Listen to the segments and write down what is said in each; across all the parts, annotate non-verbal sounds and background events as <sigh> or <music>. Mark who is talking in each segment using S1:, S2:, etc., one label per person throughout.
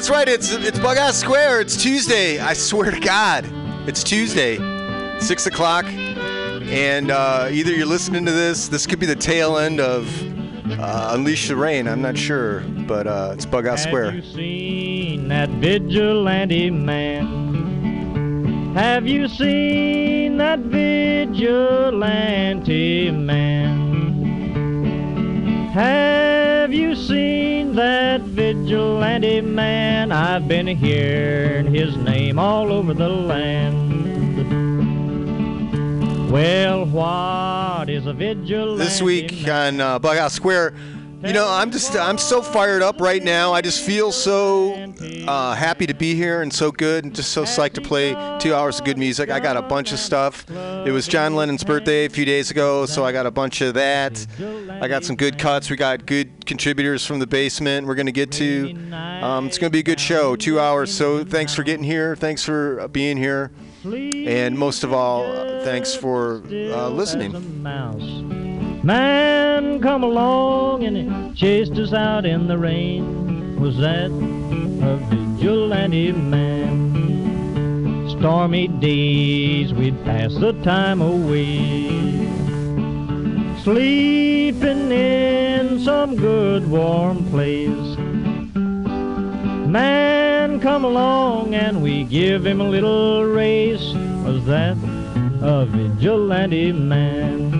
S1: That's right. It's it's Bughouse Square. It's Tuesday. I swear to God, it's Tuesday, six o'clock, and uh, either you're listening to this. This could be the tail end of uh, Unleash the Rain. I'm not sure, but uh, it's Bughouse Square.
S2: Have you seen that vigilante man? Have you seen that vigilante man? Have you seen that vigilante man? I've been hearing his name all over the land. Well, what is a vigilante?
S1: This week
S2: man?
S1: on uh, Bughouse Square, you know, I'm just I'm so fired up right now. I just feel so uh, happy to be here and so good and just so psyched to play two hours of good music. I got a bunch of stuff. It was John Lennon's birthday a few days ago, so I got a bunch of that. I got some good cuts. We got good contributors from the basement. We're gonna get to. Um, it's gonna be a good show. Two hours. So thanks for getting here. Thanks for uh, being here. And most of all, uh, thanks for uh, listening.
S2: Man come along and he chased us out in the rain. Was that a vigilante man? Stormy days we'd pass the time away. Sleeping in some good warm place. Man come along and we give him a little race. Was that a vigilante man?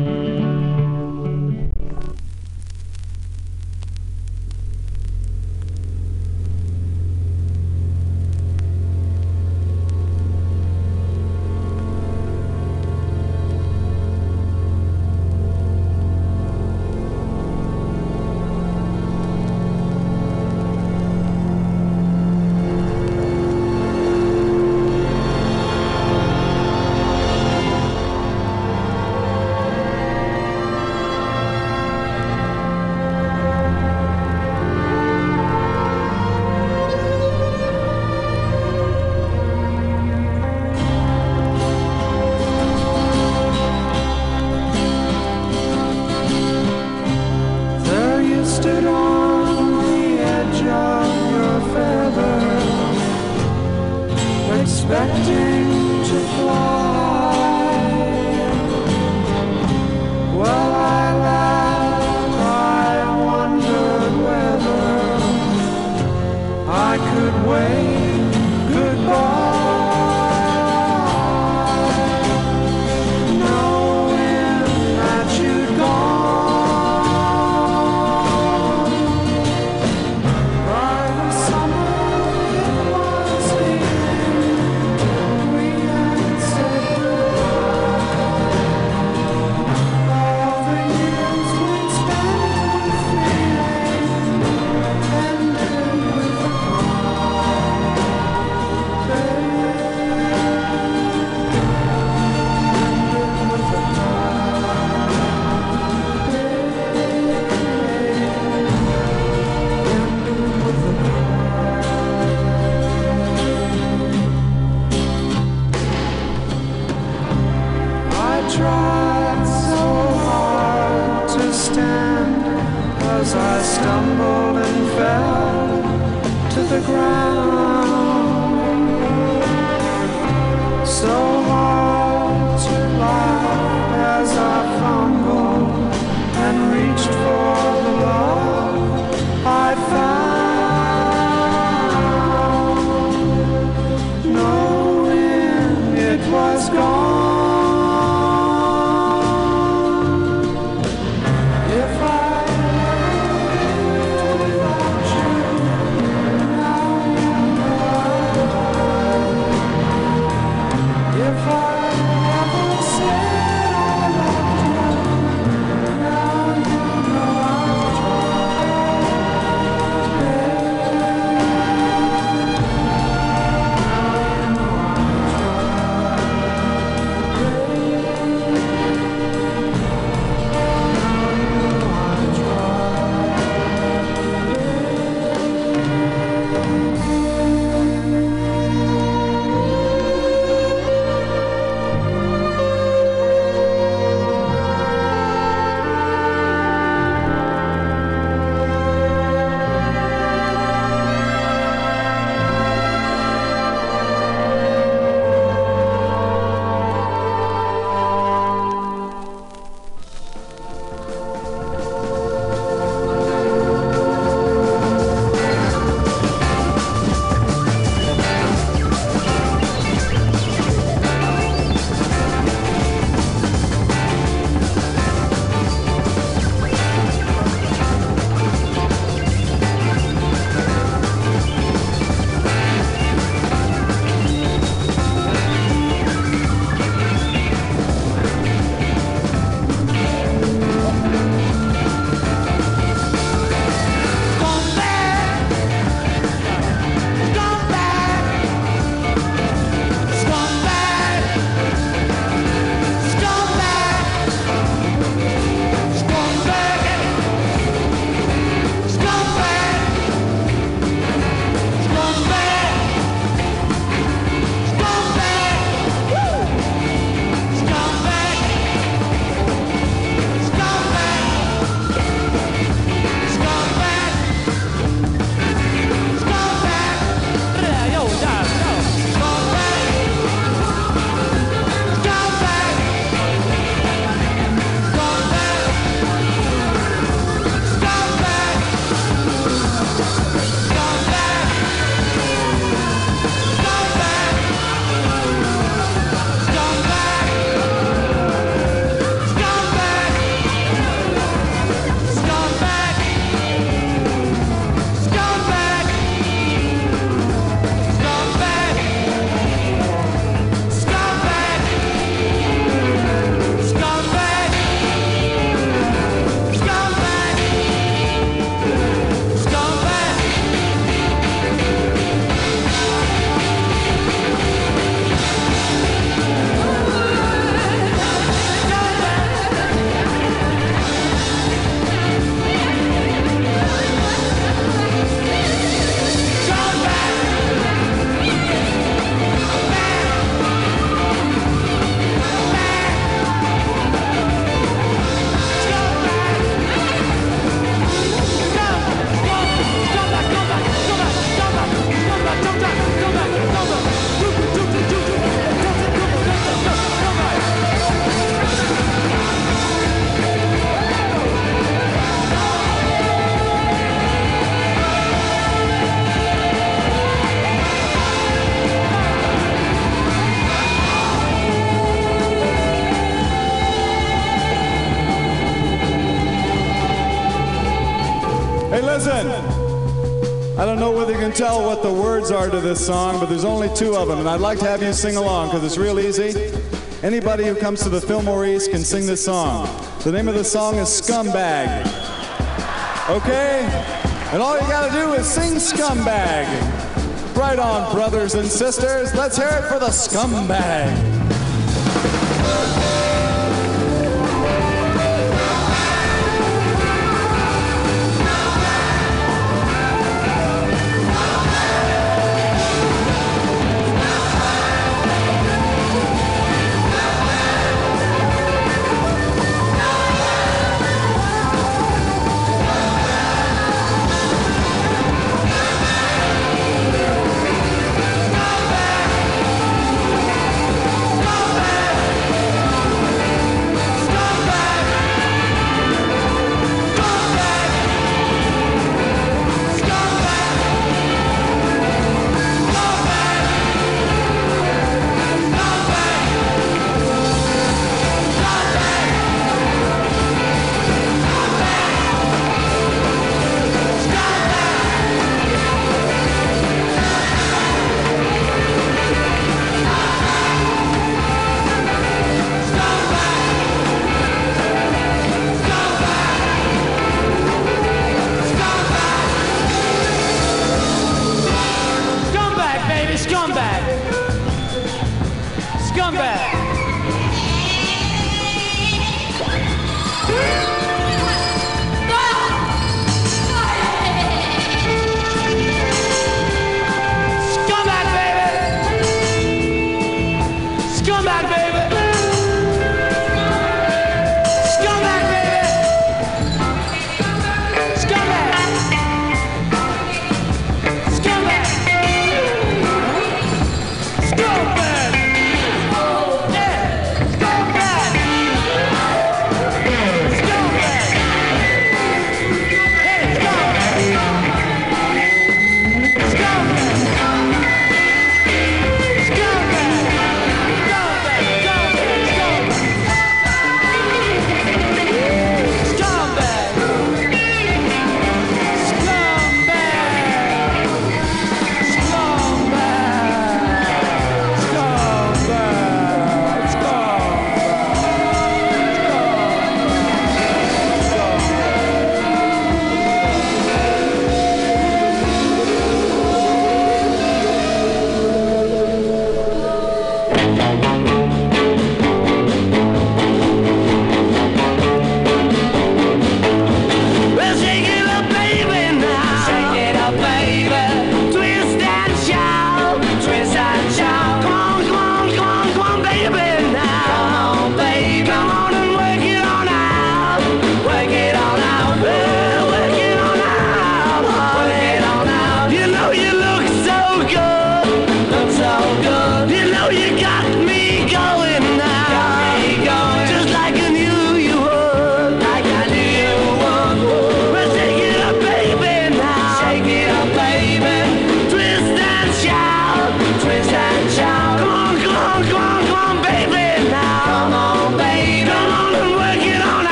S3: Listen. I don't know whether you can tell what the words are to this song, but there's only two of them, and I'd like to have you sing along because it's real easy. Anybody who comes to the Fillmore East can sing this song. The name of the song is Scumbag. Okay? And all you gotta do is sing Scumbag. Right on, brothers and sisters. Let's hear it for the Scumbag.
S4: Scumbag.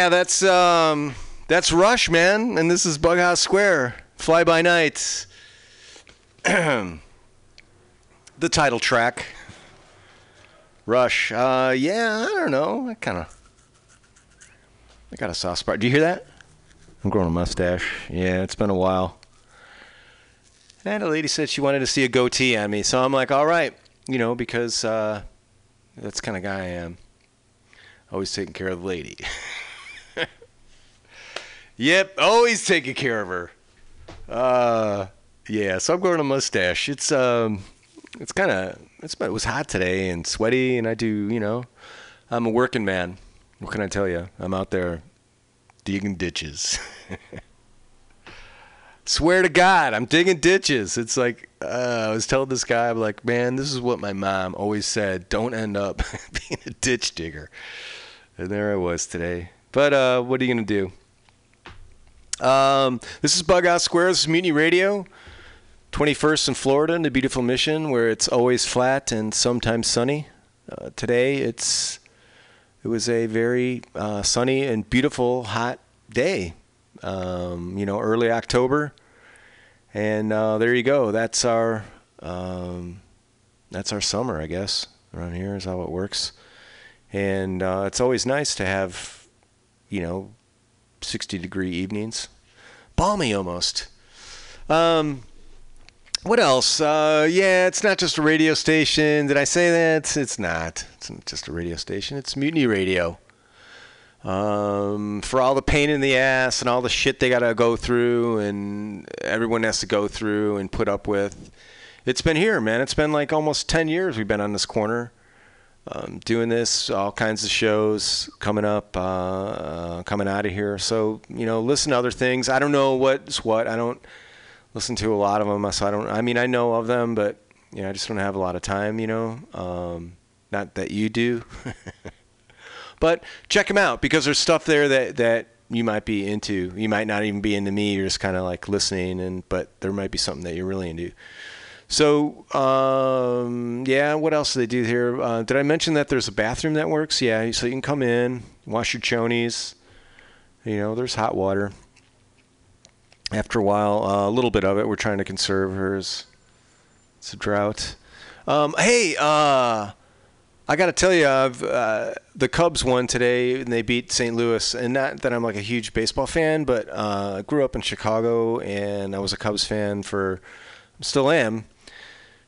S5: Yeah,
S1: that's um, that's Rush, man, and this is Bughouse Square, Fly By Night. <clears throat> the title track. Rush. Uh, yeah, I don't know. I kind of, I got a soft spot. Do you hear that? I'm growing a mustache. Yeah, it's been a while. And a lady said she wanted to see a goatee on me, so I'm like, all right, you know, because uh, that's kind of guy I am. Always taking care of the lady. <laughs> yep, always taking care of her. Uh, yeah, so I'm growing a mustache. It's um, it's kind of it's it was hot today and sweaty, and I do you know, I'm a working man. What can I tell you? I'm out there digging ditches. <laughs> Swear to God, I'm digging ditches. It's like uh, I was telling this guy, I'm like, man, this is what my mom always said: don't end up <laughs> being a ditch digger. And there I was today. But uh, what are you gonna do? Um, this is Bughouse Square. This is Mutiny Radio. 21st in Florida in the beautiful mission where it's always flat and sometimes sunny. Uh, today it's it was a very uh, sunny and beautiful hot day. Um, you know, early October, and uh, there you go. That's our um, that's our summer, I guess. Around here is how it works, and uh, it's always nice to have you know 60 degree evenings, balmy almost. Um, what else? Uh, yeah, it's not just a radio station. Did I say that? It's not. It's not just a radio station. It's Mutiny Radio. Um, for all the pain in the ass and all the shit they gotta go through and everyone has to go through and put up with, it's been here, man. It's been like almost 10 years we've been on this corner. Um, doing this, all kinds of shows coming up, uh, uh, coming out of here. So, you know, listen to other things. I don't know what's what. I don't listen to a lot of them. So I don't. I mean, I know of them, but you know, I just don't have a lot of time. You know, um, not that you do. <laughs> but check them out because there's stuff there that that you might be into. You might not even be into me. You're just kind of like listening, and but there might be something that you're really into. So um, yeah, what else do they do here? Uh, did I mention that there's a bathroom that works? Yeah, so you can come in, wash your chonies. You know, there's hot water after a while, uh, a little bit of it. We're trying to conserve hers. It's a drought. Um, hey, uh, I got to tell you, uh, the Cubs won today and they beat St. Louis. And not that I'm like a huge baseball fan, but uh, I grew up in Chicago and I was a Cubs fan for, I still am.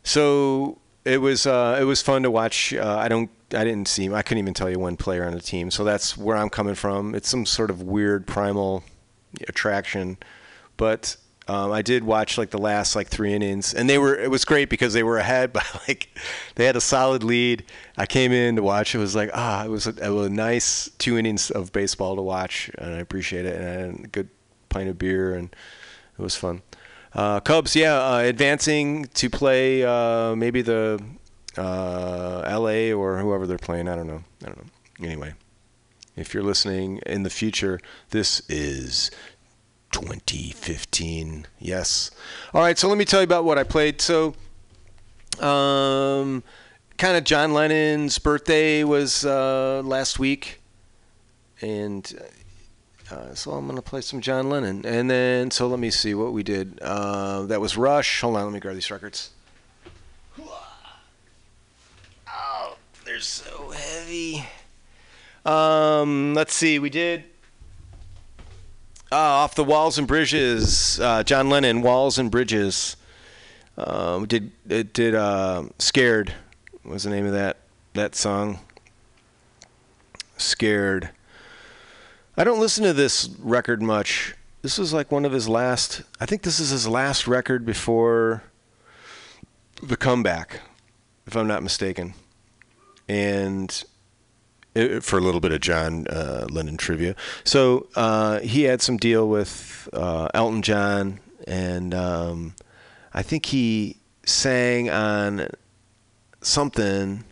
S1: So it was uh, it was fun to watch. Uh, I don't I didn't see I couldn't even tell you one player on the team. So that's where I'm coming from. It's some sort of weird primal attraction but um, I did watch like the last like three innings, and they were it was great because they were ahead <laughs> by like they had a solid lead. I came in to watch. It was like ah, it was a, it was a nice two innings of baseball to watch, and I appreciate it. And I had a good pint of beer, and it was fun. Uh, Cubs, yeah, uh, advancing to play uh, maybe the uh, L.A. or whoever they're playing. I don't know. I don't know. Anyway, if you're listening in the future, this is 2015. Yes. All right, so let me tell you about what I played. So, um, kind of John Lennon's birthday was uh, last week, and uh, so I'm gonna play some John Lennon. And then, so let me see what we did. Uh, that was Rush. Hold on, let me grab these records. Oh, they're so heavy. Um, let's see. We did uh, off the Walls and Bridges, uh, John Lennon, Walls and Bridges. Um, did it did uh, Scared was the name of that that song? Scared. I don't listen to this record much. This was like one of his last. I think this is his last record before the comeback, if I'm not mistaken. And it, for a little bit of John uh, Lennon trivia. So uh, he had some deal with uh, Elton John, and um, I think he sang on something,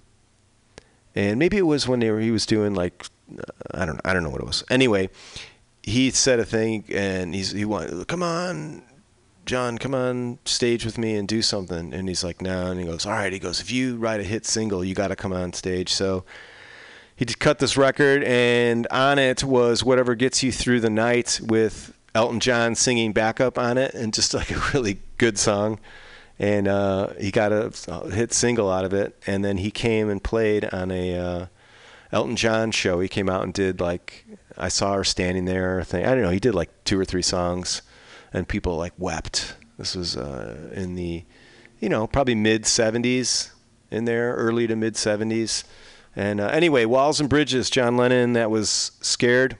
S1: and maybe it was when were, he was doing like I don't I don't know what it was. Anyway, he said a thing, and he's he wanted come on. John, come on stage with me and do something. And he's like, no. And he goes, all right. He goes, if you write a hit single, you got to come on stage. So he just cut this record, and on it was "Whatever Gets You Through the Night" with Elton John singing backup on it, and just like a really good song. And uh, he got a hit single out of it, and then he came and played on a uh, Elton John show. He came out and did like I saw her standing there. Thing I don't know. He did like two or three songs, and people like wept. This was uh, in the, you know, probably mid '70s in there, early to mid '70s. And uh, anyway, Walls and Bridges, John Lennon. That was scared.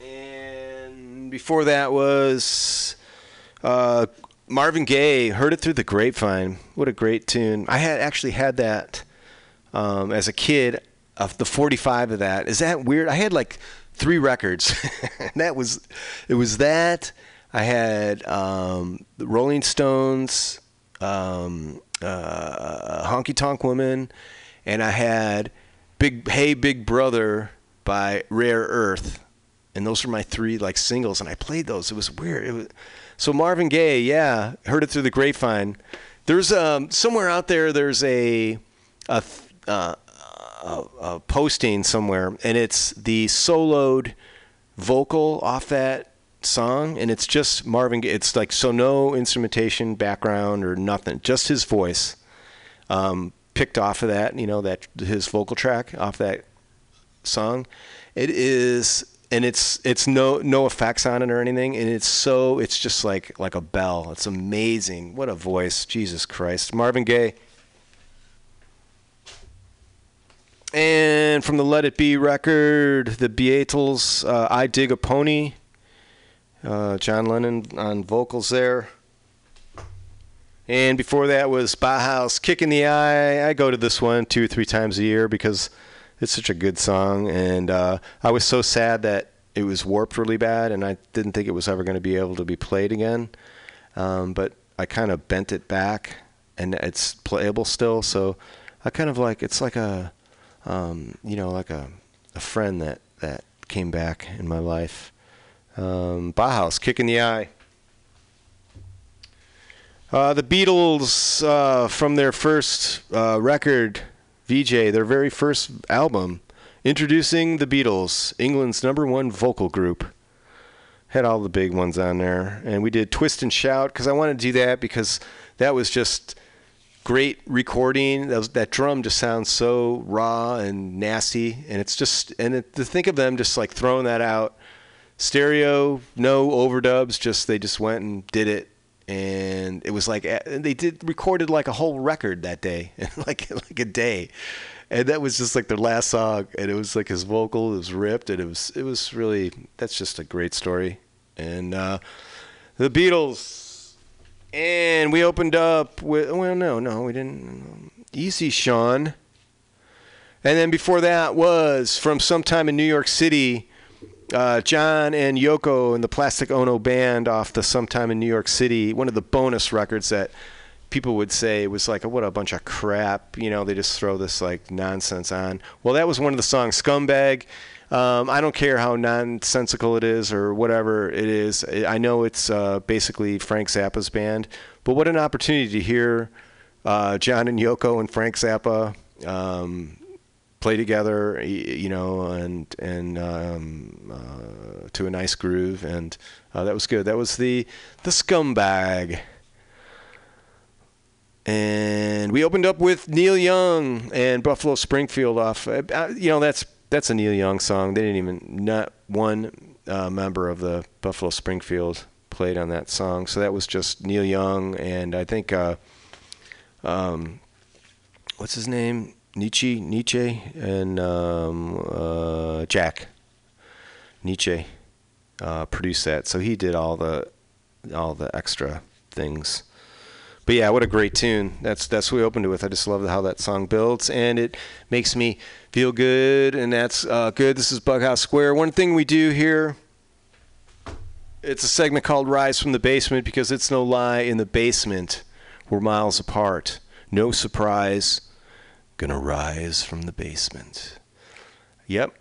S1: And before that was uh, Marvin Gaye. Heard it through the grapevine. What a great tune! I had actually had that um, as a kid. Of the 45 of that, is that weird? I had like three records. And <laughs> that was, it was that. I had um, the Rolling Stones, um, uh, Honky Tonk Woman, and I had Big Hey Big Brother by Rare Earth, and those were my three like singles, and I played those. It was weird. It was, so Marvin Gaye, yeah, heard it through the grapevine. There's um, somewhere out there. There's a a, uh, a, a posting somewhere, and it's the soloed vocal off that song, and it's just Marvin. Gaye. It's like so no instrumentation, background, or nothing, just his voice um, picked off of that. You know that his vocal track off that song. It is, and it's it's no no effects on it or anything, and it's so it's just like like a bell. It's amazing. What a voice, Jesus Christ, Marvin Gaye. And from the Let It Be record, the Beatles, uh, I Dig a Pony. Uh, John Lennon on vocals there. And before that was Bauhaus, Kick in the Eye. I go to this one two or three times a year because it's such a good song. And uh, I was so sad that it was warped really bad, and I didn't think it was ever going to be able to be played again. Um, but I kind of bent it back, and it's playable still. So I kind of like it's like a, um, you know, like a, a friend that that came back in my life. Um, Bauhaus, Kick in the Eye. Uh, the Beatles, uh, from their first uh, record, VJ, their very first album, introducing the Beatles, England's number one vocal group. Had all the big ones on there. And we did Twist and Shout because I wanted to do that because that was just great recording. That, was, that drum just sounds so raw and nasty. And it's just, and it, to think of them just like throwing that out stereo, no overdubs, just they just went and did it and it was like they did recorded like a whole record that day <laughs> like like a day. And that was just like their last song and it was like his vocal it was ripped and it was it was really that's just a great story. And uh the beatles. And we opened up with well no no we didn't. Easy sean. And then before that was from sometime in new york city uh, John and Yoko and the Plastic Ono Band off the Sometime in New York City, one of the bonus records that people would say was like, what a bunch of crap. You know, they just throw this like nonsense on. Well, that was one of the songs, Scumbag. Um, I don't care how nonsensical it is or whatever it is. I know it's uh, basically Frank Zappa's band, but what an opportunity to hear uh, John and Yoko and Frank Zappa. Um, play together, you know, and and um, uh, to a nice groove, and uh, that was good. That was the the scumbag. And we opened up with Neil Young and Buffalo Springfield off. Uh, you know, that's that's a Neil Young song. They didn't even not one uh, member of the Buffalo Springfield played on that song. So that was just Neil Young and I think uh, um, what's his name? Nitzsche, Nitzsche, and um, uh, Jack Nitzsche uh, produced that. So he did all the all the extra things. But yeah, what a great tune. That's that's what we opened it with. I just love how that song builds, and it makes me feel good, and that's uh, good. This is Bughouse Square. One thing we do here. It's a segment called Rise from the Basement because it's no lie. In the basement, we're miles apart. No surprise gonna rise from the basement. Yep.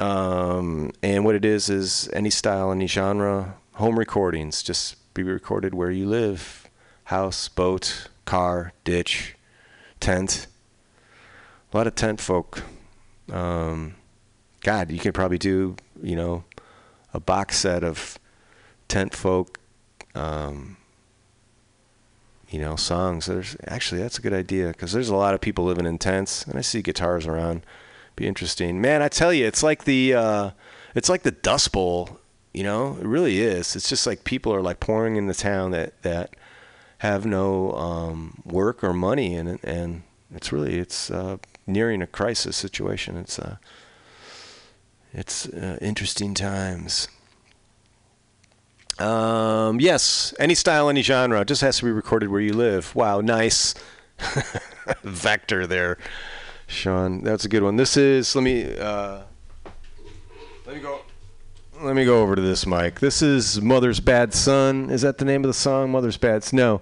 S1: Um, and what it is is any style, any genre, home recordings. Just be recorded where you live, house, boat, car, ditch, tent. a lot of tent folk. Um, God, you could probably do you know a box set of tent folk. Um, you know, songs. There's actually that's a good idea because there's a lot of people living in tents, and I see guitars around. Be interesting, man. I tell you, it's like the uh, it's like the Dust Bowl. You know, it really is. It's just like people are like pouring in the town that that have no um, work or money, and and it's really it's uh, nearing a crisis situation. It's uh, it's uh, interesting times. Um, yes, any style, any genre. It just has to be recorded where you live. Wow, nice <laughs> vector there, Sean. That's a good one. This is. Let me. Uh, let me go. Let me go over to this mic. This is Mother's Bad Son. Is that the name of the song? Mother's Bad. Son? No,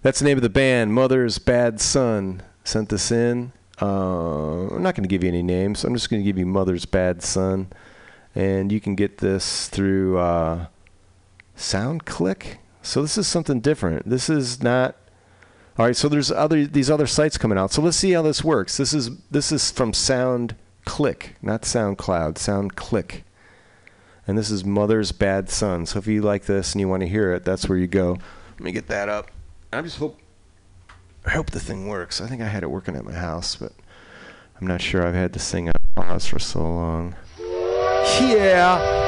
S1: that's the name of the band. Mother's Bad Son sent this in. Uh, I'm not going to give you any names. I'm just going to give you Mother's Bad Son, and you can get this through. Uh, SoundClick. So this is something different. This is not. All right, so there's other these other sites coming out. So let's see how this works. This is this is from Sound Click, not SoundCloud. SoundClick, and this is Mother's Bad Son. So if you like this and you want to hear it, that's where you go. Let me get that up. I just hope I hope the thing works. I think I had it working at my house, but I'm not sure. I've had this thing on pause for so long. Yeah.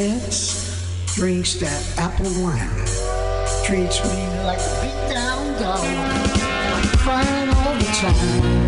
S6: cigarettes, drinks that apple wine, treats me like a beat down dog. Crying all the time.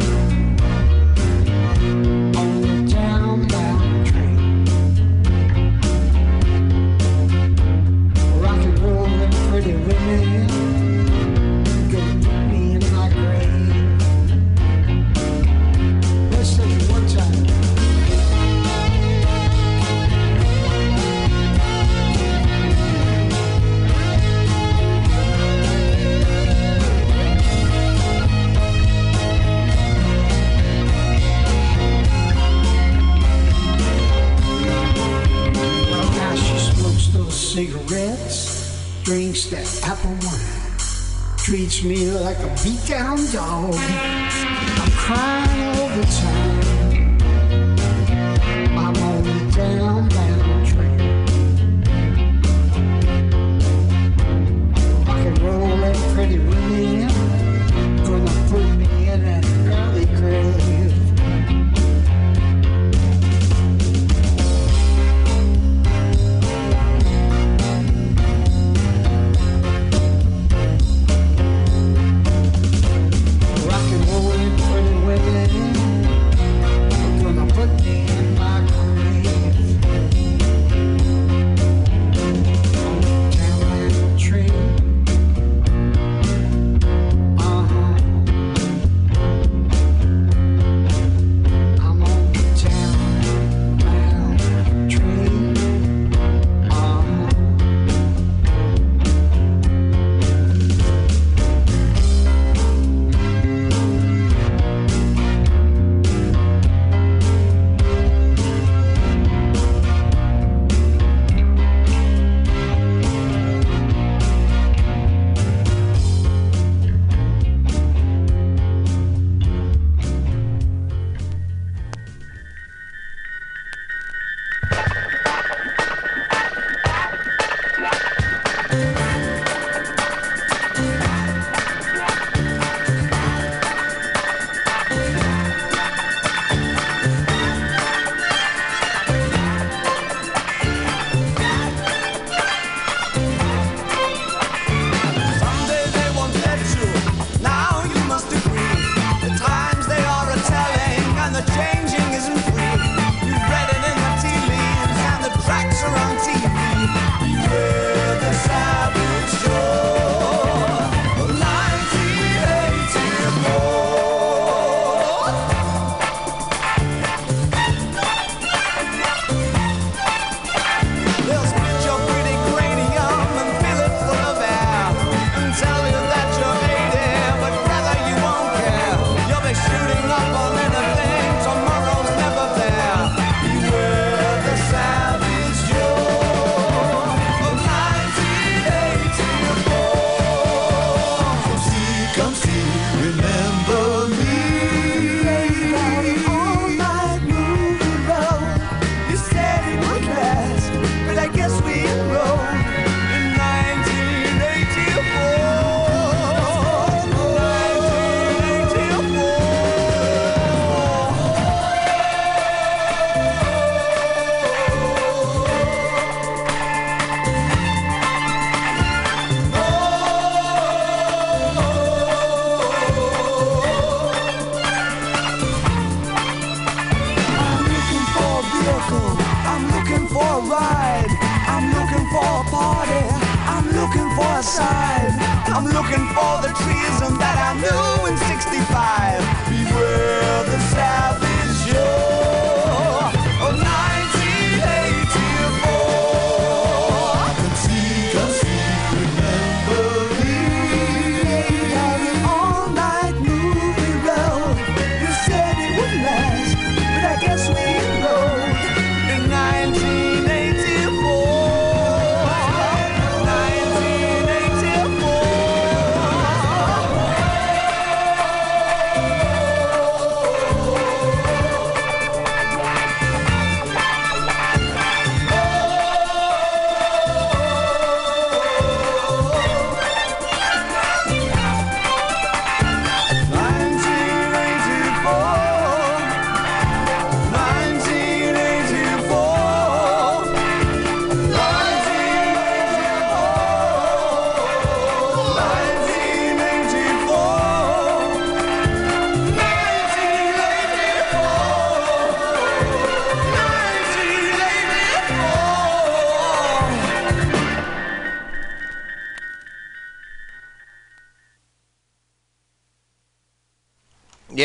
S6: Me like a beat down dog. I'm crying all the time.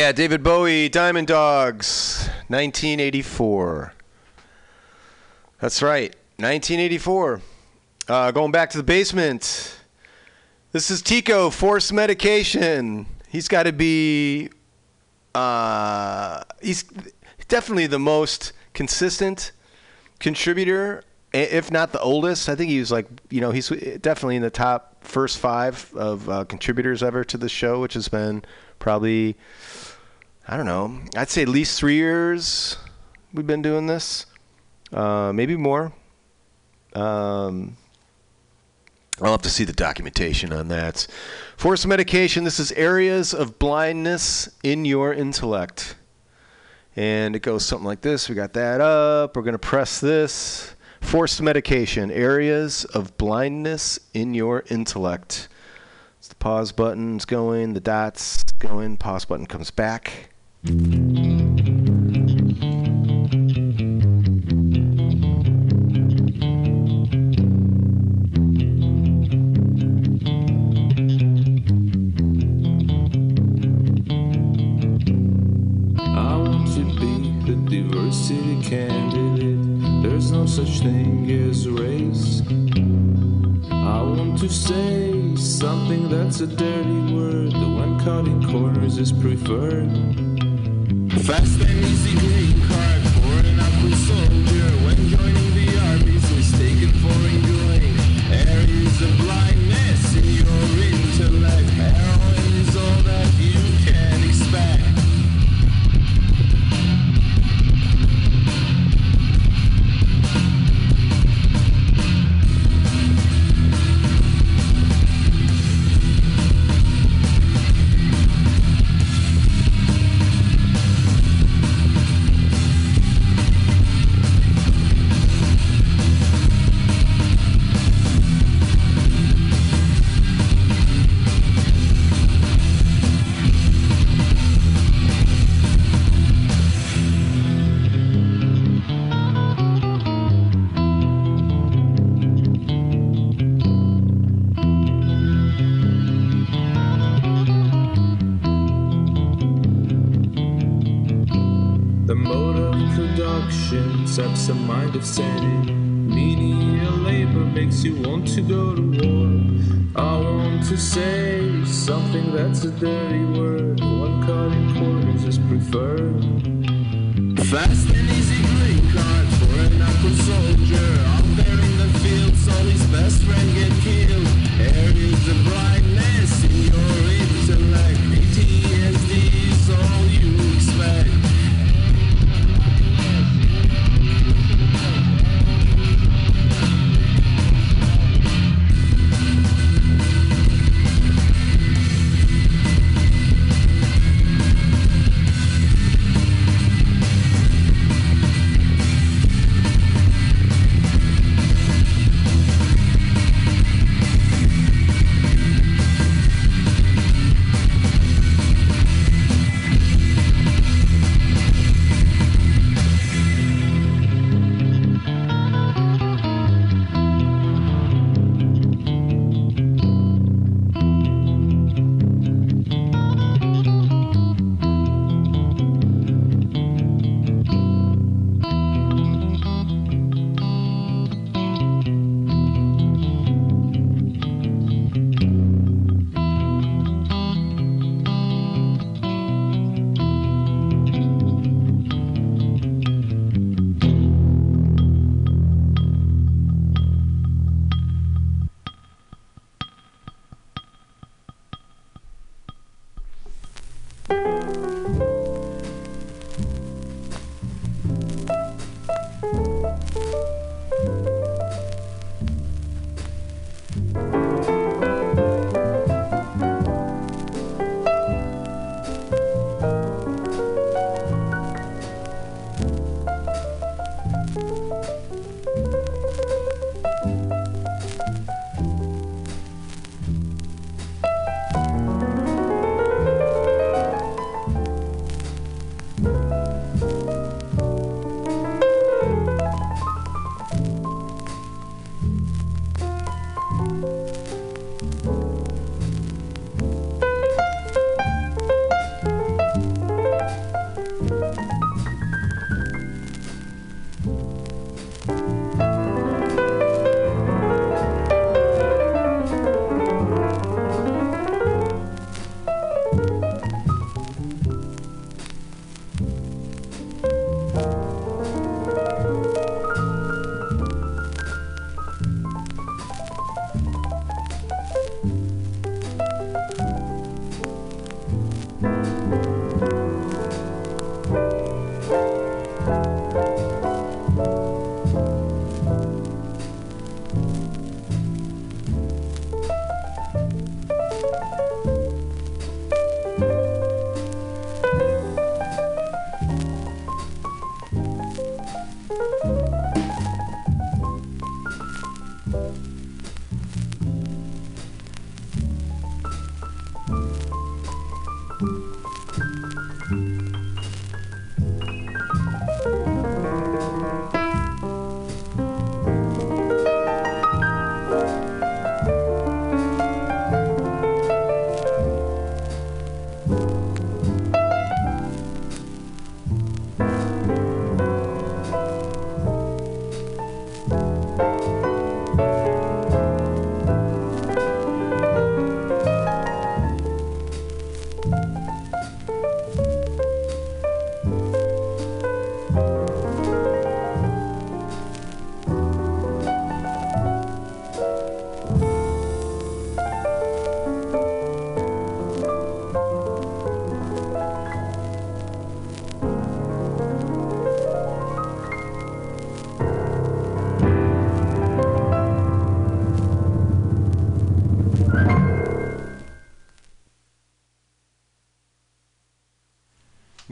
S1: Yeah, David Bowie, Diamond Dogs, 1984. That's right, 1984. Uh, going back to the basement. This is Tico, Force Medication. He's got to be. Uh, he's definitely the most consistent contributor, if not the oldest. I think he was like, you know, he's definitely in the top first five of uh, contributors ever to the show, which has been probably, I don't know, I'd say at least three years we've been doing this, uh, maybe more. Um, I'll have to see the documentation on that. Force medication. This is areas of blindness in your intellect. And it goes something like this. We got that up. We're going to press this. Forced medication. Areas of blindness in your intellect. So the pause button's going. The dots going. Pause button comes back.
S7: I want to be a diversity candidate. There's no such thing as race. I want to say something that's a dirty word. The one cutting corners is preferred. Fast and easy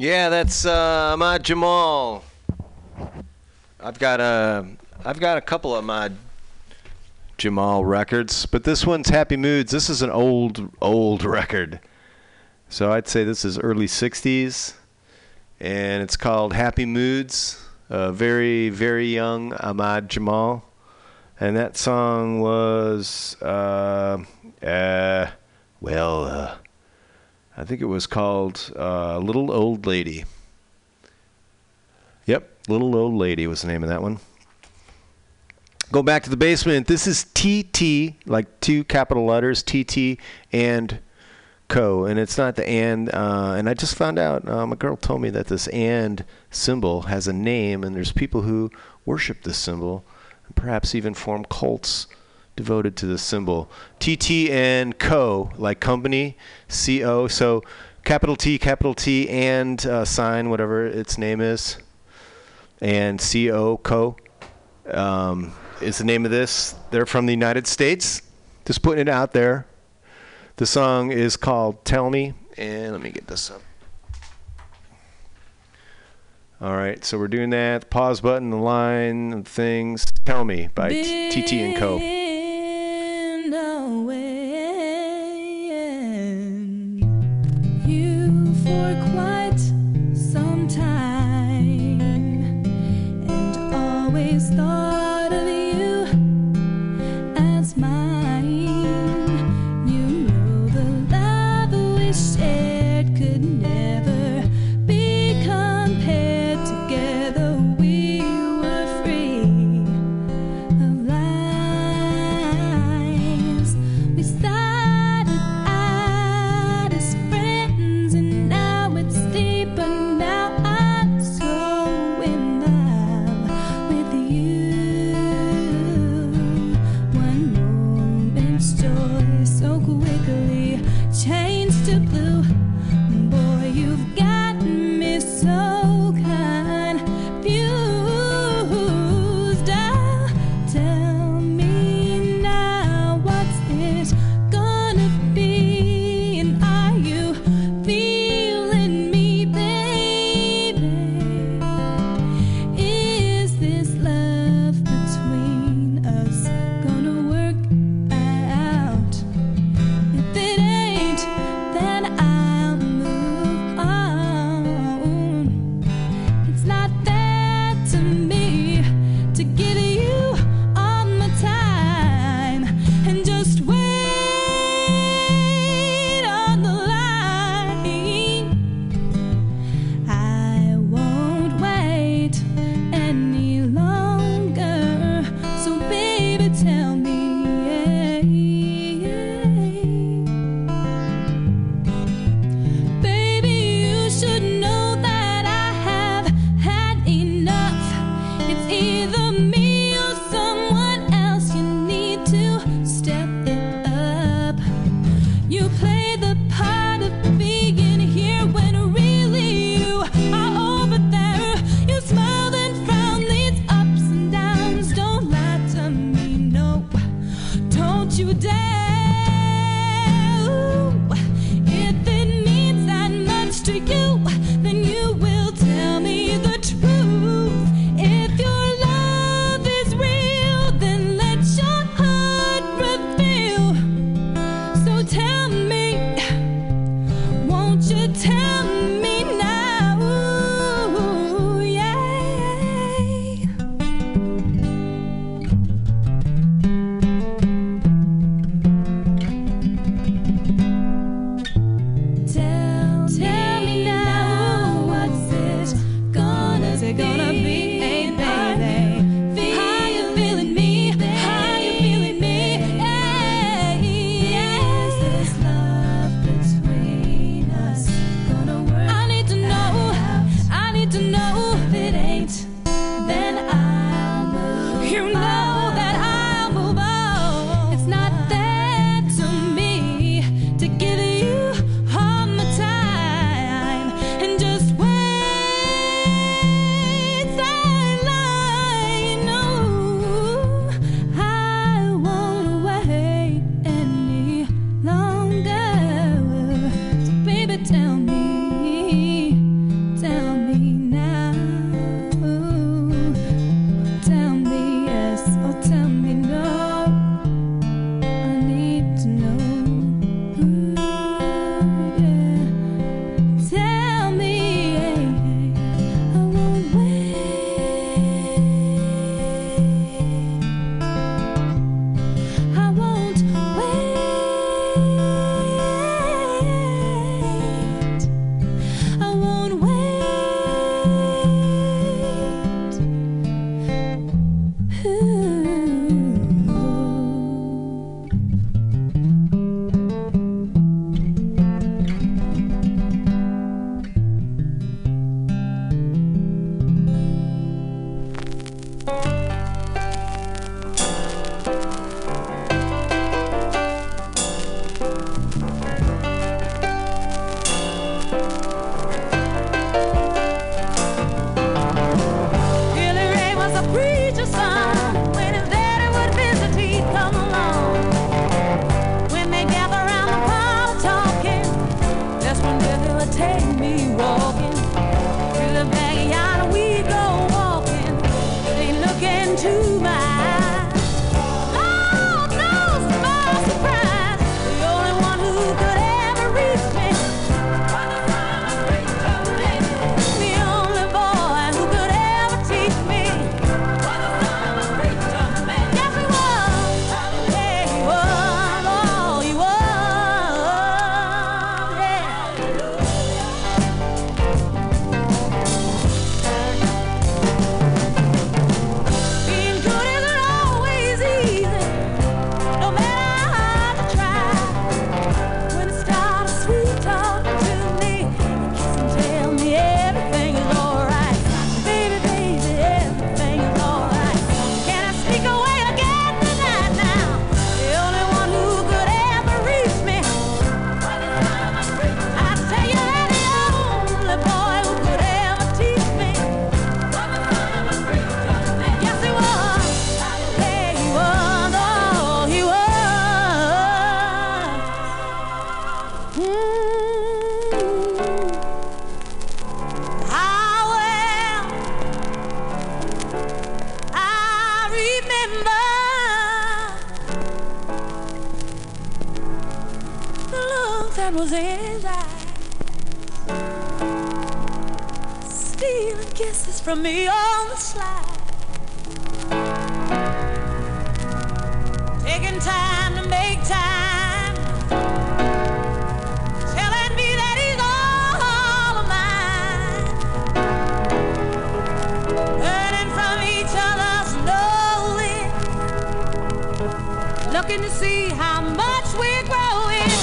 S1: Yeah, that's uh, Ahmad Jamal. I've got a, I've got a couple of Ahmad Jamal records, but this one's Happy Moods. This is an old, old <laughs> record. So I'd say this is early '60s, and it's called Happy Moods. A very, very young Ahmad Jamal, and that song was, uh, uh, well. I think it was called uh, Little Old Lady. Yep, Little Old Lady was the name of that one. Go back to the basement. This is TT, like two capital letters, TT and Co. And it's not the and. Uh, and I just found out, um, a girl told me that this and symbol has a name, and there's people who worship this symbol, and perhaps even form cults devoted to this symbol. TT and Co. like company, C O. So capital T, capital T, and uh, sign, whatever its name is, and C O Co. Um, is the name of this. They're from the United States. Just putting it out there. The song is called Tell Me, and let me get this up. All right, so we're doing that. Pause button, the line things. Tell Me by TT and Co.
S8: Away and you for Looking to see how much we're growing.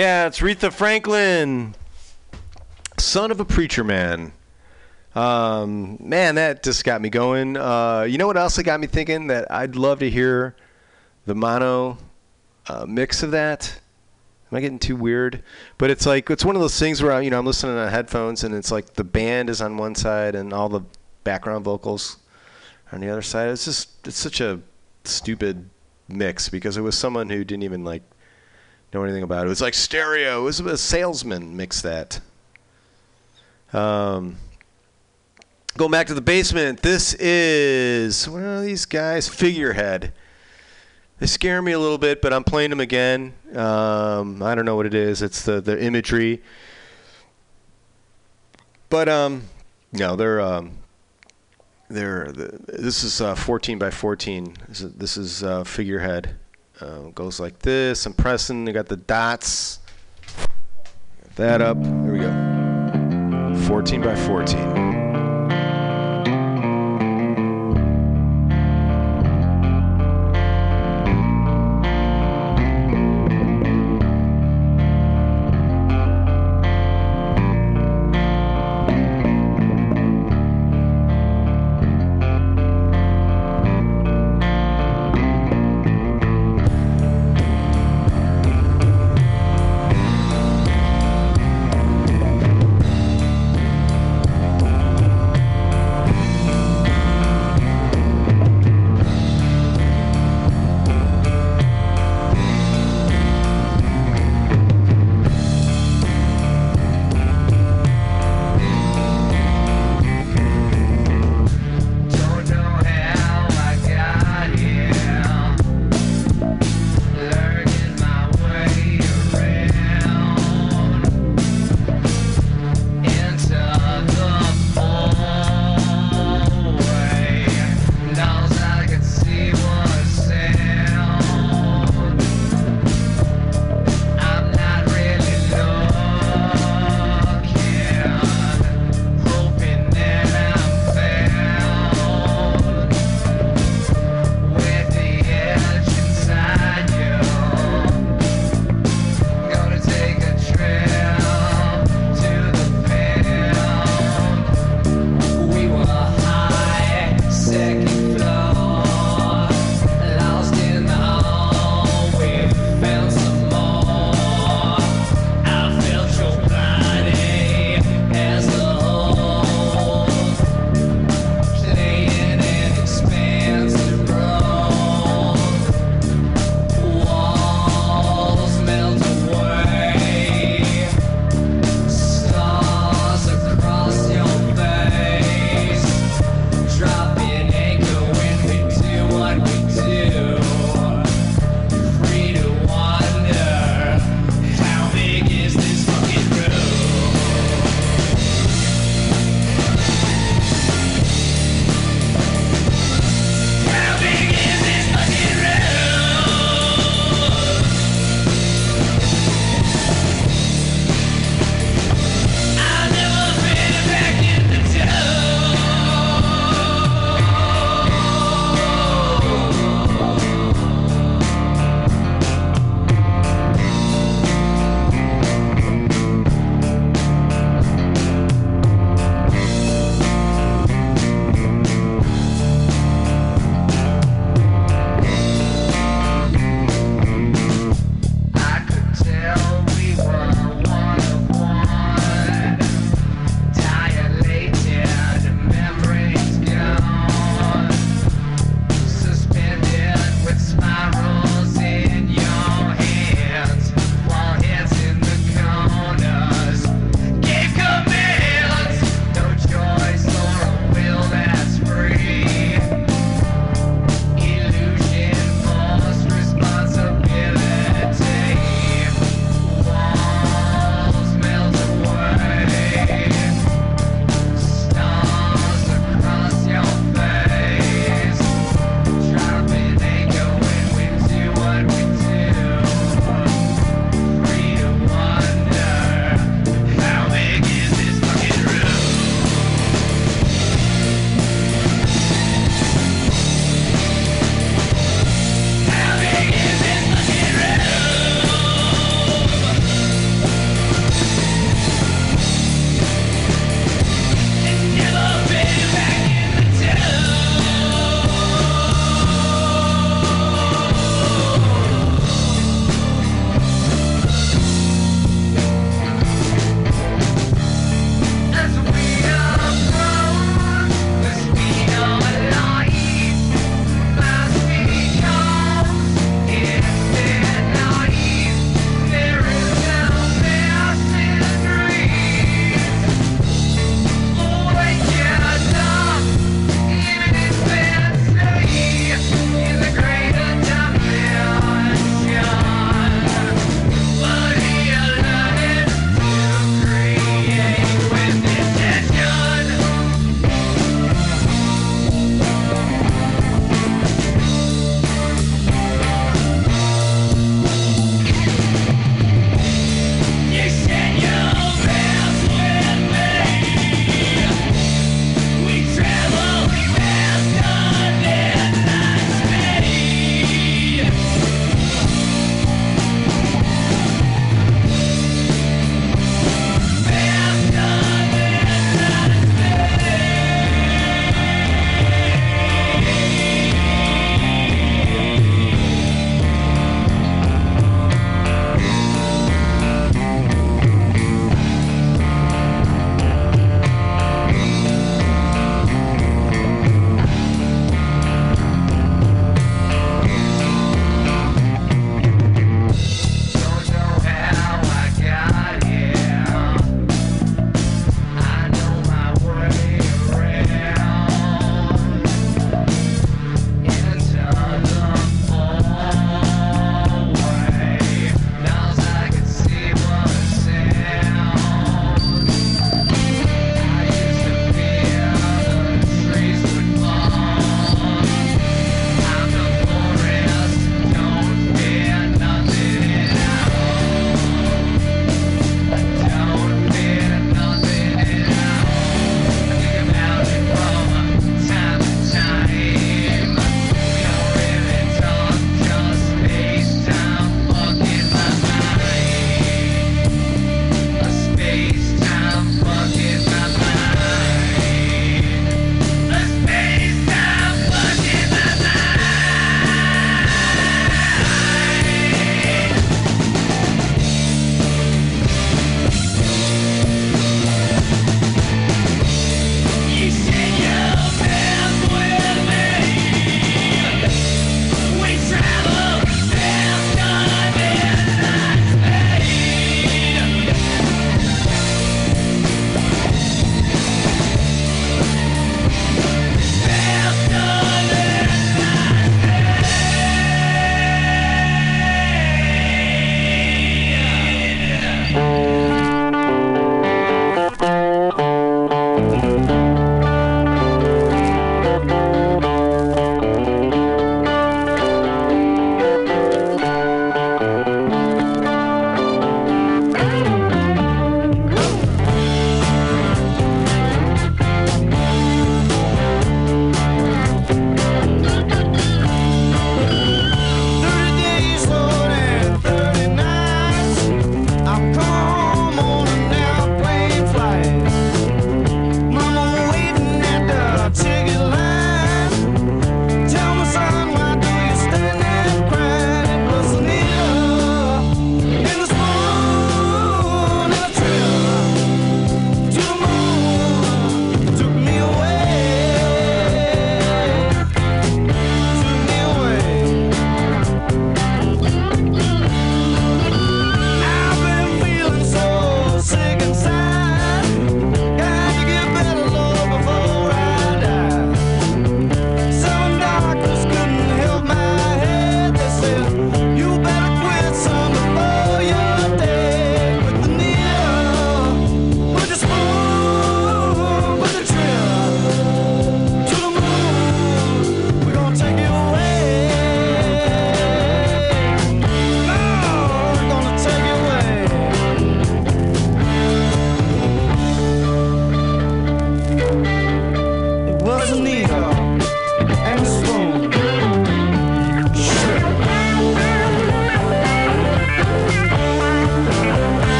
S8: Yeah,
S1: it's Aretha Franklin, son of a preacher man. Um, man, that just got me going. Uh, you know what else it got me thinking? That I'd love to hear the mono uh, mix of that. Am I getting too weird? But it's like it's one of those things where you know I'm listening on headphones and it's like the band is on one side and all the background vocals on the other side. It's just it's such a stupid mix because it was someone who didn't even like know anything about it. It was like stereo. It was a salesman mixed that. Um, going back to the basement. This is what are these guys? Figurehead. They scare me a little bit, but I'm playing them again. Um, I don't know what it is. It's the the imagery. But um, no, they're um, they're the, this is uh, 14 by 14. This is, this is uh, figurehead. Uh, goes like this. I'm pressing. I got the dots. That up. Here we go. 14 by 14.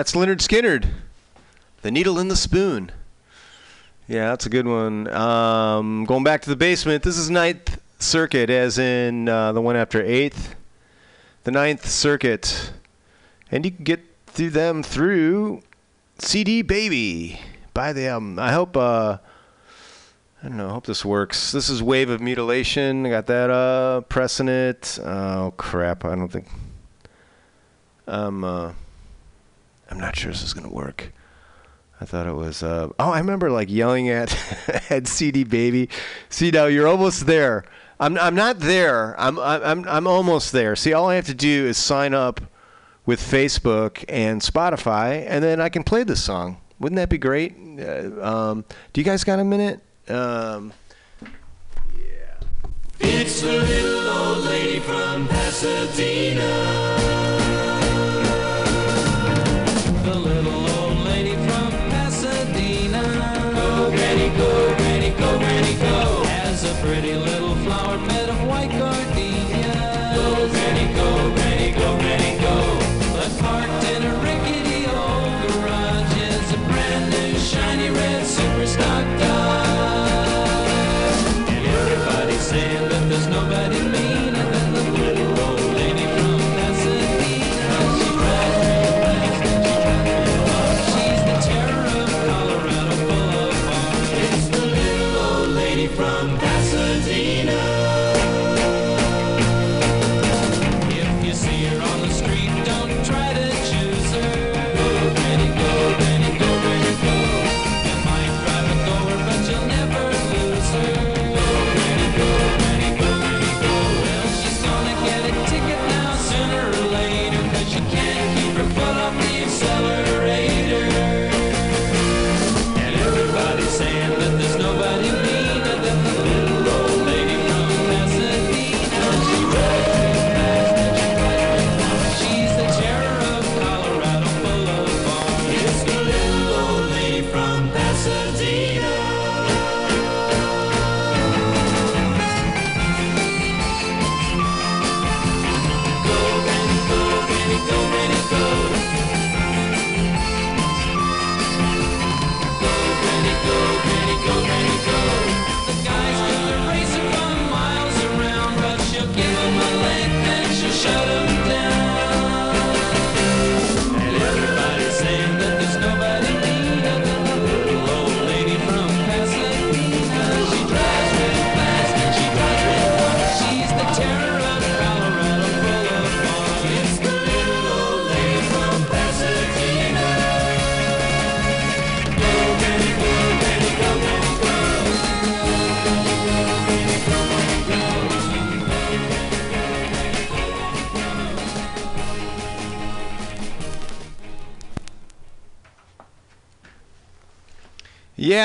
S1: That's Lynyrd Skynyrd, the needle in the spoon. Yeah, that's a good one. Um, going back to the basement. This is Ninth Circuit, as in uh, the one after Eighth. The Ninth Circuit, and you can get through them through CD Baby. Buy the album. I hope. Uh, I don't know. I hope this works. This is Wave of Mutilation. I got that up. Pressing it. Oh crap! I don't think. I'm. Uh, I'm not sure this is gonna work. I thought it was. Uh, oh, I remember like yelling at <laughs> at CD Baby. See now, you're almost there. I'm. I'm not there. I'm. I'm. I'm almost there. See, all I have to do is sign up with Facebook and Spotify, and then I can play this song. Wouldn't that be great? Uh, um, do you guys got a minute? Um,
S5: It's the little old lady from Pasadena.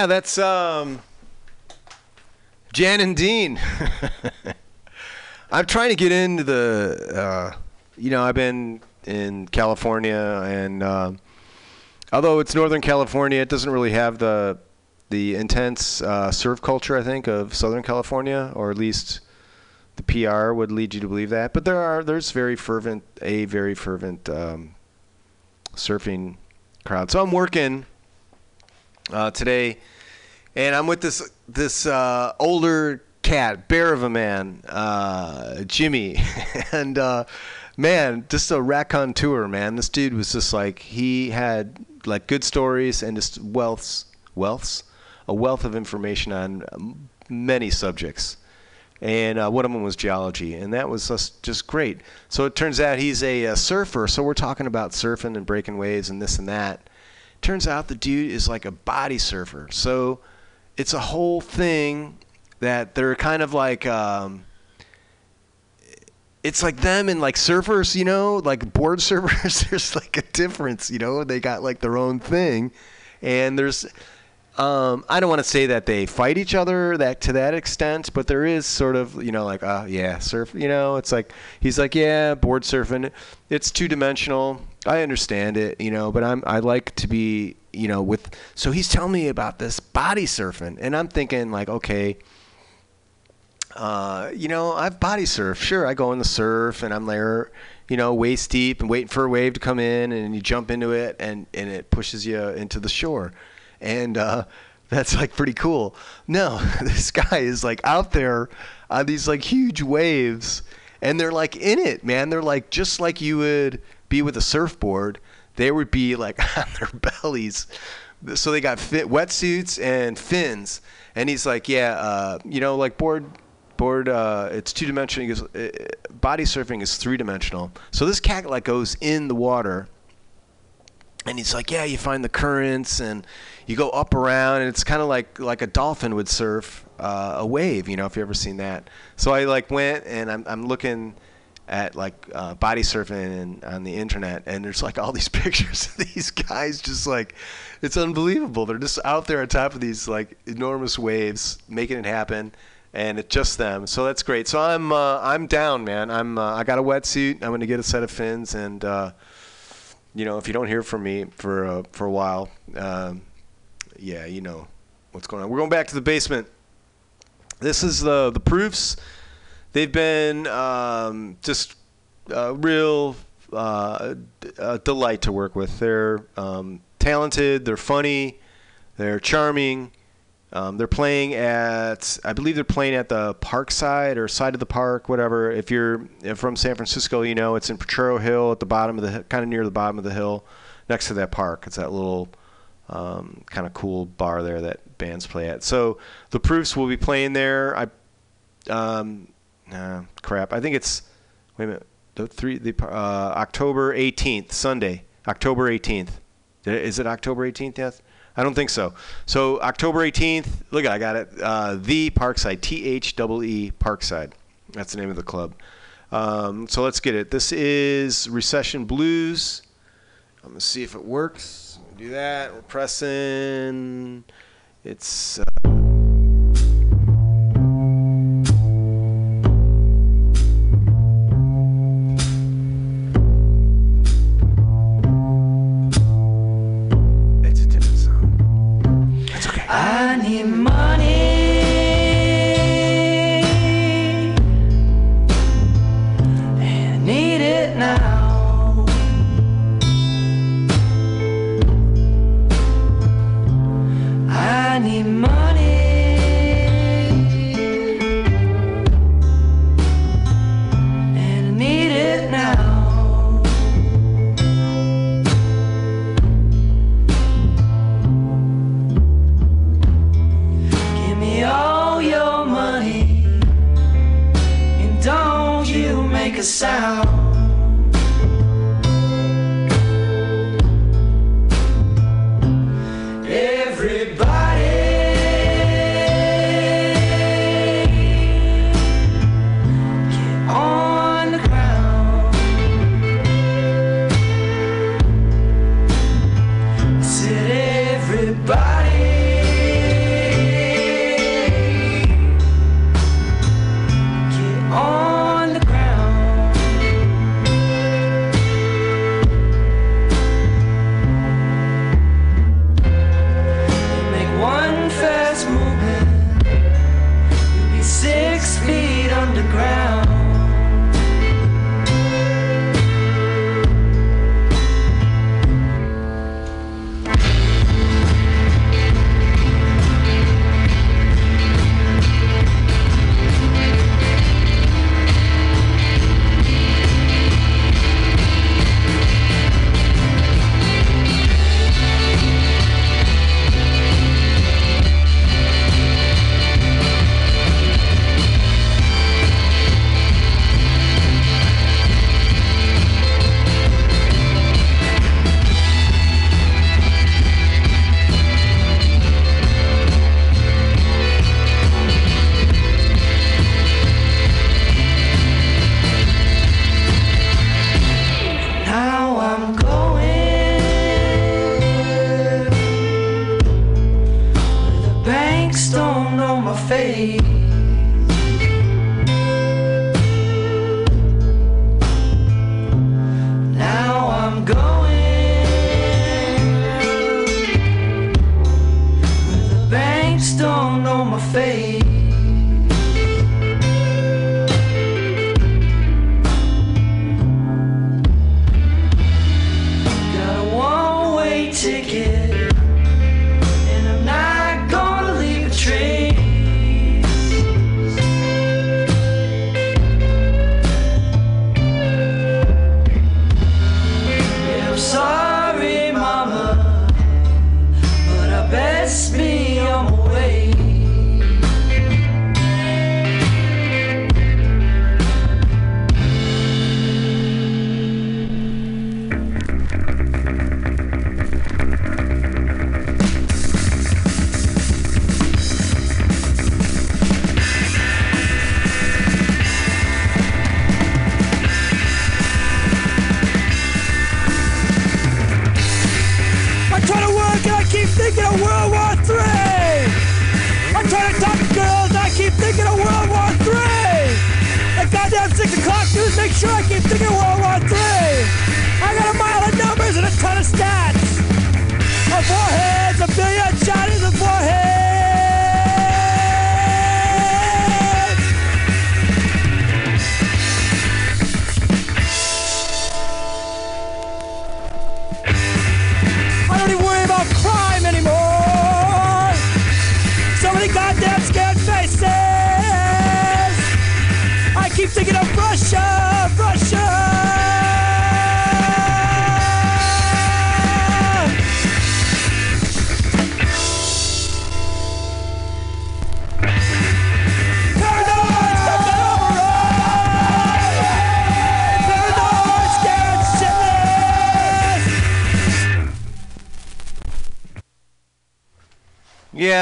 S1: That's um, Jan and Dean. <laughs> I'm trying to get into the, uh, you know, I've been in California, and um, although it's Northern California, it doesn't really have the the intense uh, surf culture, I think, of Southern California, or at least the PR would lead you to believe that. But there are there's very fervent, a very fervent um, surfing crowd. So I'm working uh, today, and I'm with this this uh, older cat, bear of a man, uh, Jimmy, <laughs> and uh, man, just a raconteur, man. This dude was just like he had like good stories and just wealths, wealths, a wealth of information on many subjects. And uh, one of them was geology, and that was just, just great. So it turns out he's a, uh surfer. So we're talking about surfing and breaking waves and this and that. Turns out the dude is like a body surfer. So it's a whole thing that they're kind of like um, it's like them and like surfers, you know, like board <laughs> surfers. there's like a difference, you know. They got like their own thing, and there's um, I don't want to say that they fight each other that to that extent, but there is sort of you know like uh yeah surf you know it's like he's like yeah board surfing it's two dimensional I understand it you know but I'm I like to be you know with so he's telling me about this body surfing and I'm thinking like okay uh, you know, I've body surf. Sure, I go in the surf and I'm there, you know, waist deep and waiting for a wave to come in, and you jump into it, and and it pushes you into the shore, and uh, <laughs> that's like pretty cool. No, <laughs> this guy is like out there on these like huge waves, and they're like in it, man. They're like just like you would be with a surfboard. They would be like <laughs> on their bellies. So they got fit wetsuits and fins, and he's like, yeah, uh, you know, like board board uh, it's two dimensional. Goes, uh, body surfing is three dimensional. So this cat like goes in the water, and he's like, yeah, you find the currents and you go up around, and it's kind of like like a dolphin would surf uh, a wave. You know, if you ever seen that. So I like went and I'm I'm looking at like uh, body surfing and on the internet, and there's like all these <laughs> pictures of these guys just like it's unbelievable. They're just out there on top of these like enormous waves, making it happen, and it's just them. So that's great. So I'm uh, I'm down, man. I'm uh, I got a wetsuit. I'm gonna get a set of fins, and uh, you know if you don't hear from me for uh, for a while, um, yeah, you know what's going on. We're going back to the basement. This is the the proofs. They've been um, just a real uh, a delight to work with. They're um, talented. They're funny. They're charming. Um, they're playing at, I believe they're playing at the park side or side of the park, whatever. If you're from San Francisco, you know it's in Potrero Hill at the bottom of the, kind of near the bottom of the hill, next to that park. It's that little um, kind of cool bar there that bands play at. So the Proofs will be playing there. I, um, nah, crap. I think it's wait a minute. The three, the uh, October 18th, Sunday, October 18th. Is it October 18th? Yes. I don't think so. So October 18th. Look, I got it. Uh, the Parkside. T H E E Parkside. That's the name of the club. Um, so let's get it. This is Recession Blues. I'm gonna see if it works. Do that. We're pressing. It's. Uh,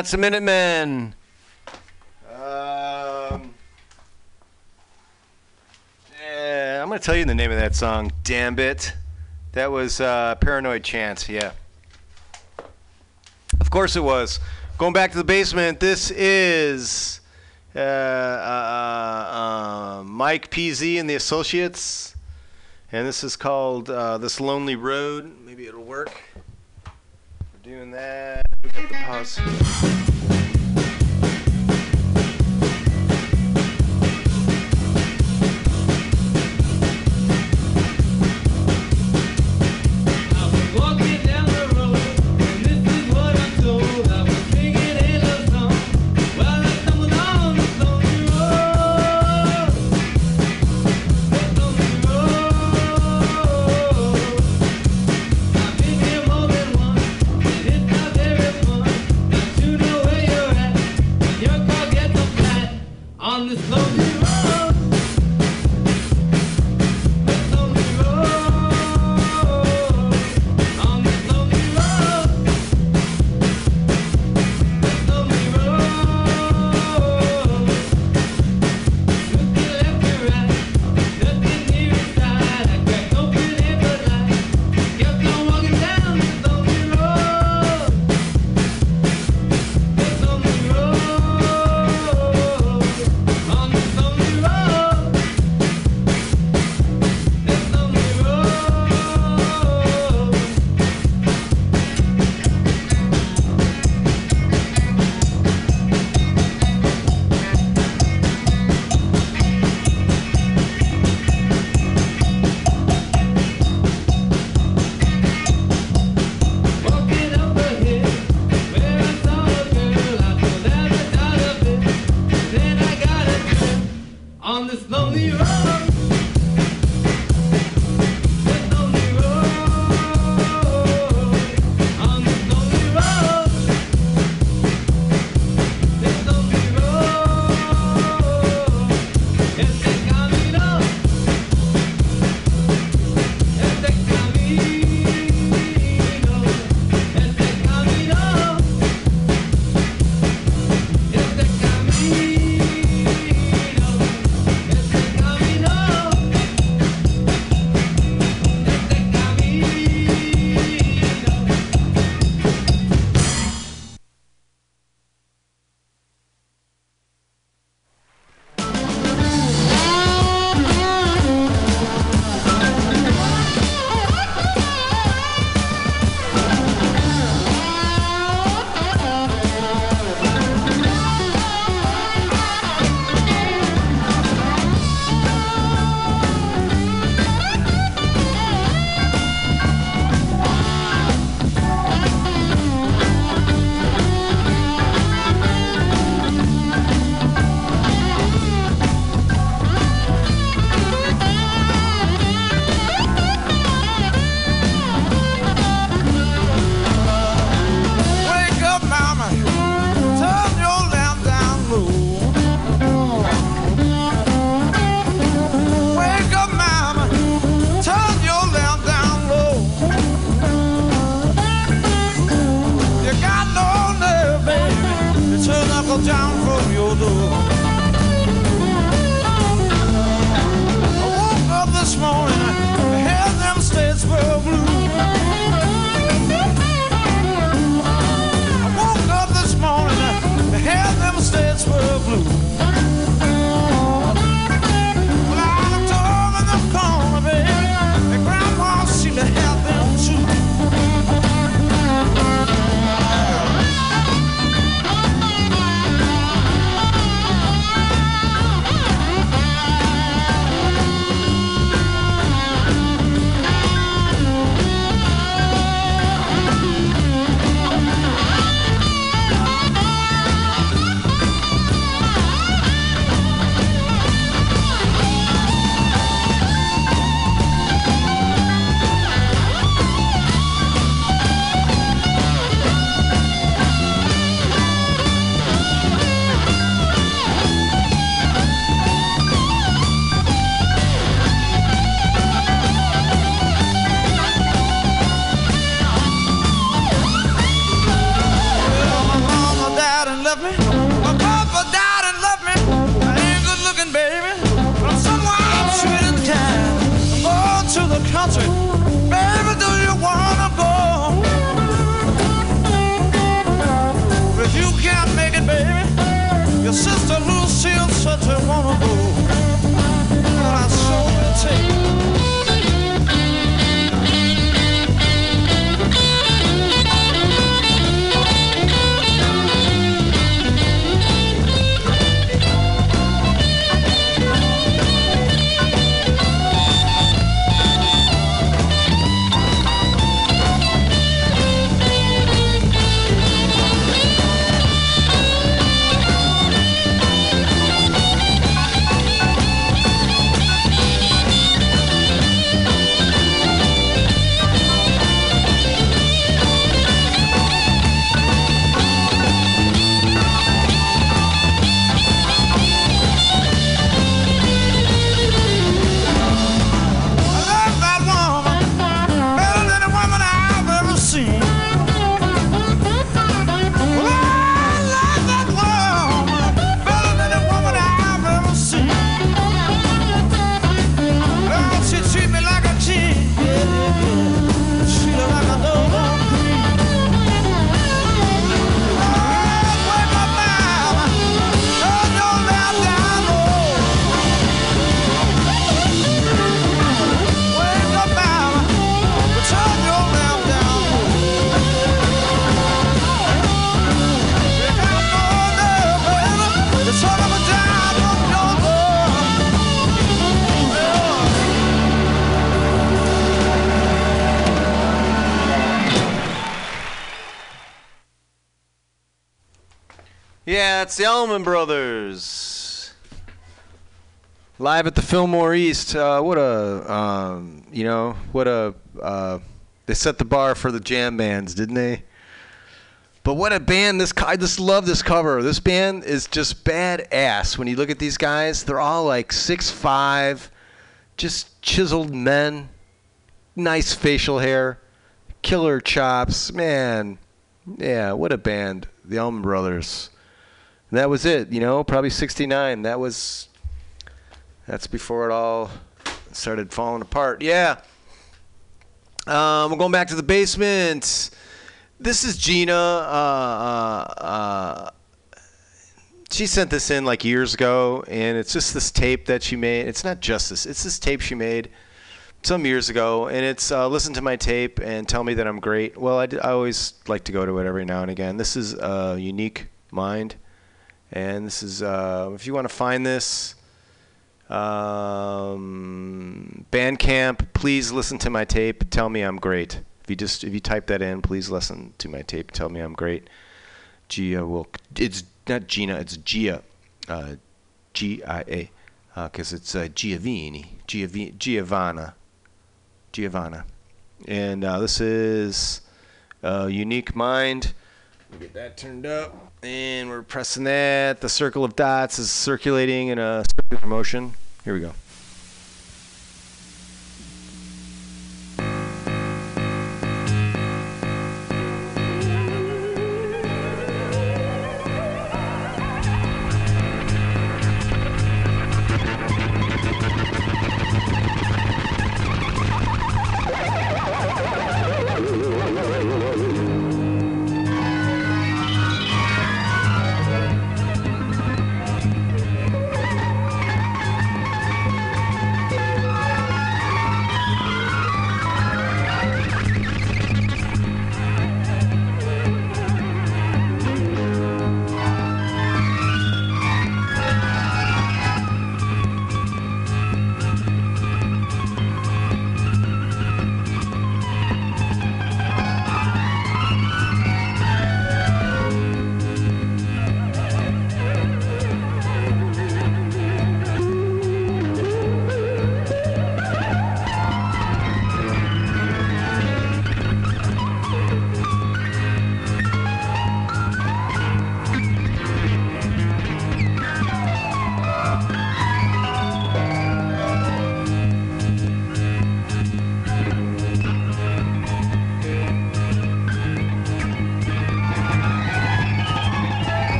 S1: that's
S5: a Minutemen. Um, yeah, I'm going to tell you the name of that song, Damn It. That was uh, Paranoid Chance, yeah. Of course it was. Going back to the basement, this is uh, uh, uh um, Mike PZ and the Associates. And this is called uh, This Lonely Road. Maybe it'll work. We're doing that hit the pause.
S9: Baby, do you wanna go? If you can't make it, baby, your sister Lucille such a
S1: woman. It's the Allman Brothers. Live at the Fillmore East. Uh, what a, um, you know, what a, uh, they set the bar for the jam bands, didn't they? But what a band! This I just love this cover. This band is just badass. When you look at these guys, they're all like six five, just chiseled men, nice facial hair, killer chops. Man, yeah, what a band! The Allman Brothers. And that was it. You know, probably '69. That was. That's before it all started falling apart. Yeah. Um, we're going back to the basement. This is Gina. Uh, uh, uh, she sent this in like years ago, and it's just this tape that she made. It's not just this. It's this tape she made some years ago, and it's uh, listen to my tape and tell me that I'm great. Well, I, d- I always like to go to it every now and again. This is a unique mind, and this is uh, if you want to find this. Um, Bandcamp, please listen to my tape. Tell me I'm great. If you just if you type that in, please listen to my tape. Tell me I'm great. Gia will. It's not Gina. It's Gia. Uh, G I A. Because it's uh, Giovanni. Giovanni. Giovanna. Giovanna. And uh, this is uh, Unique Mind. Get that turned up. And we're pressing that. The circle of dots is circulating in a circular motion. Here we go.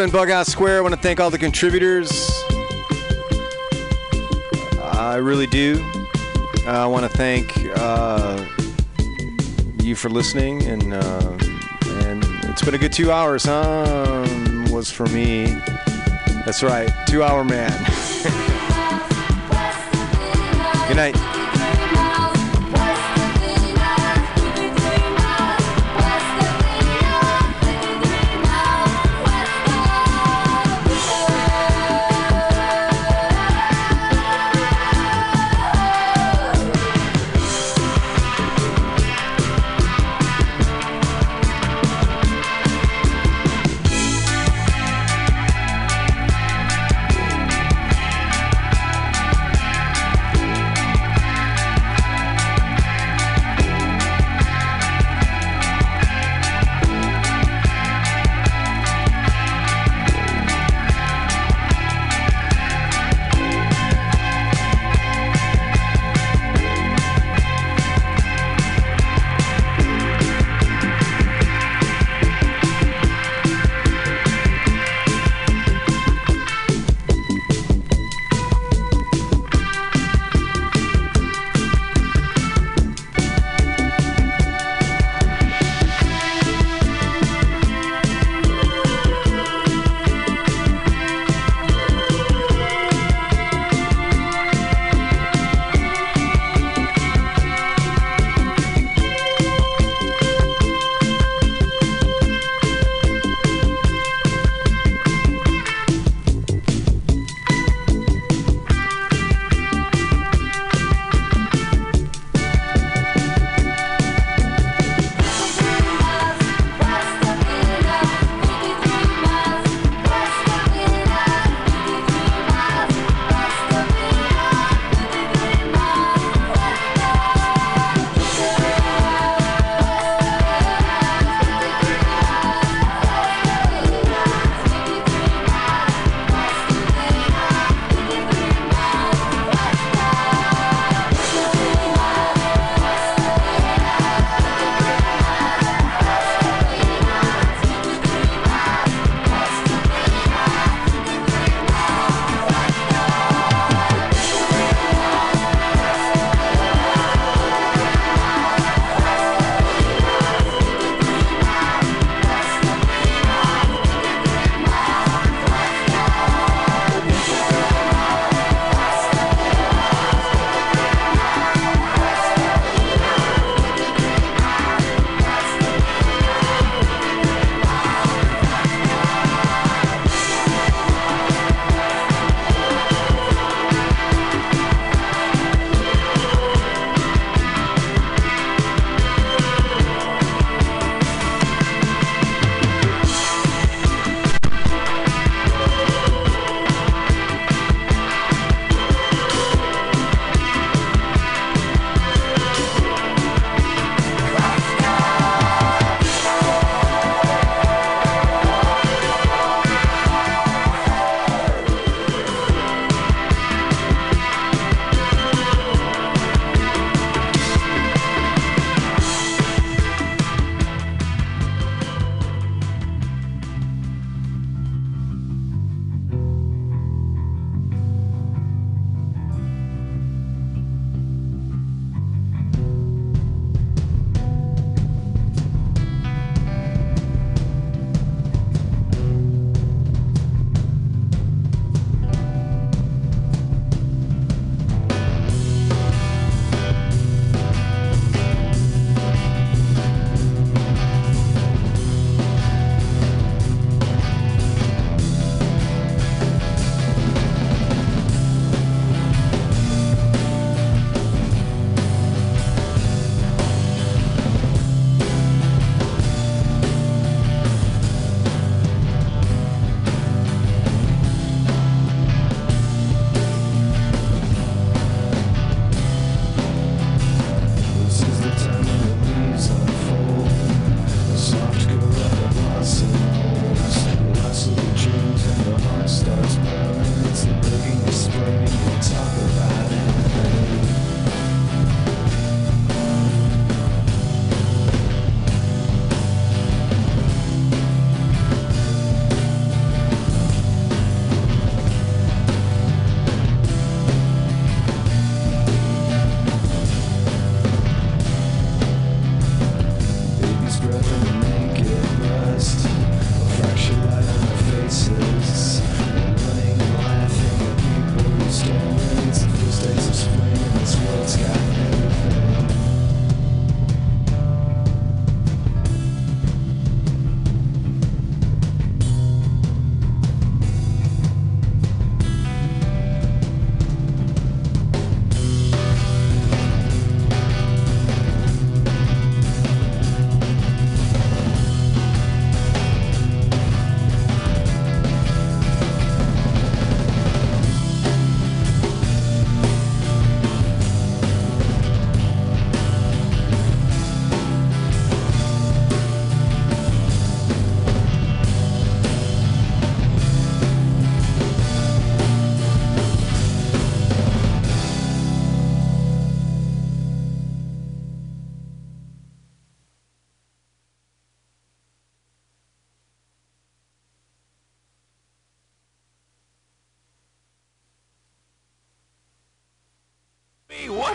S1: Been Bughouse Square. I want to thank all the contributors. I really do. I want to thank uh, you for listening, and uh, and it's been a good two hours, huh? Was for me. That's right, two hour man. <laughs> good night.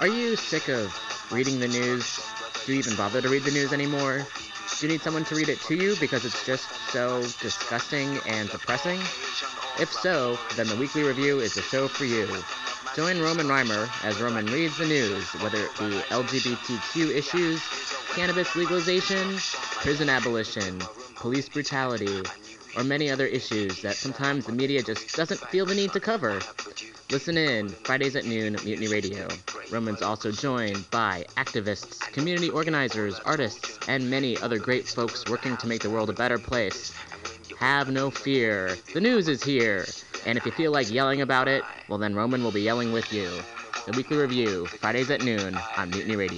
S10: Are you sick of reading the news? Do you even bother to read the news anymore? Do you need someone to read it to you because it's just so disgusting and depressing? If so, then the Weekly Review is the show for you. Join Roman Reimer as Roman reads the news, whether it be LGBTQ issues, cannabis legalization, prison abolition, police brutality, or many other issues that sometimes the media just doesn't feel the need to cover. Listen in Fridays at noon Mutiny Radio. Roman's also joined by activists, community organizers, artists, and many other great folks working to make the world a better place. Have no fear. The news is here. And if you feel like yelling about it, well then Roman will be yelling with you. The Weekly Review, Fridays at noon on Mutiny Radio.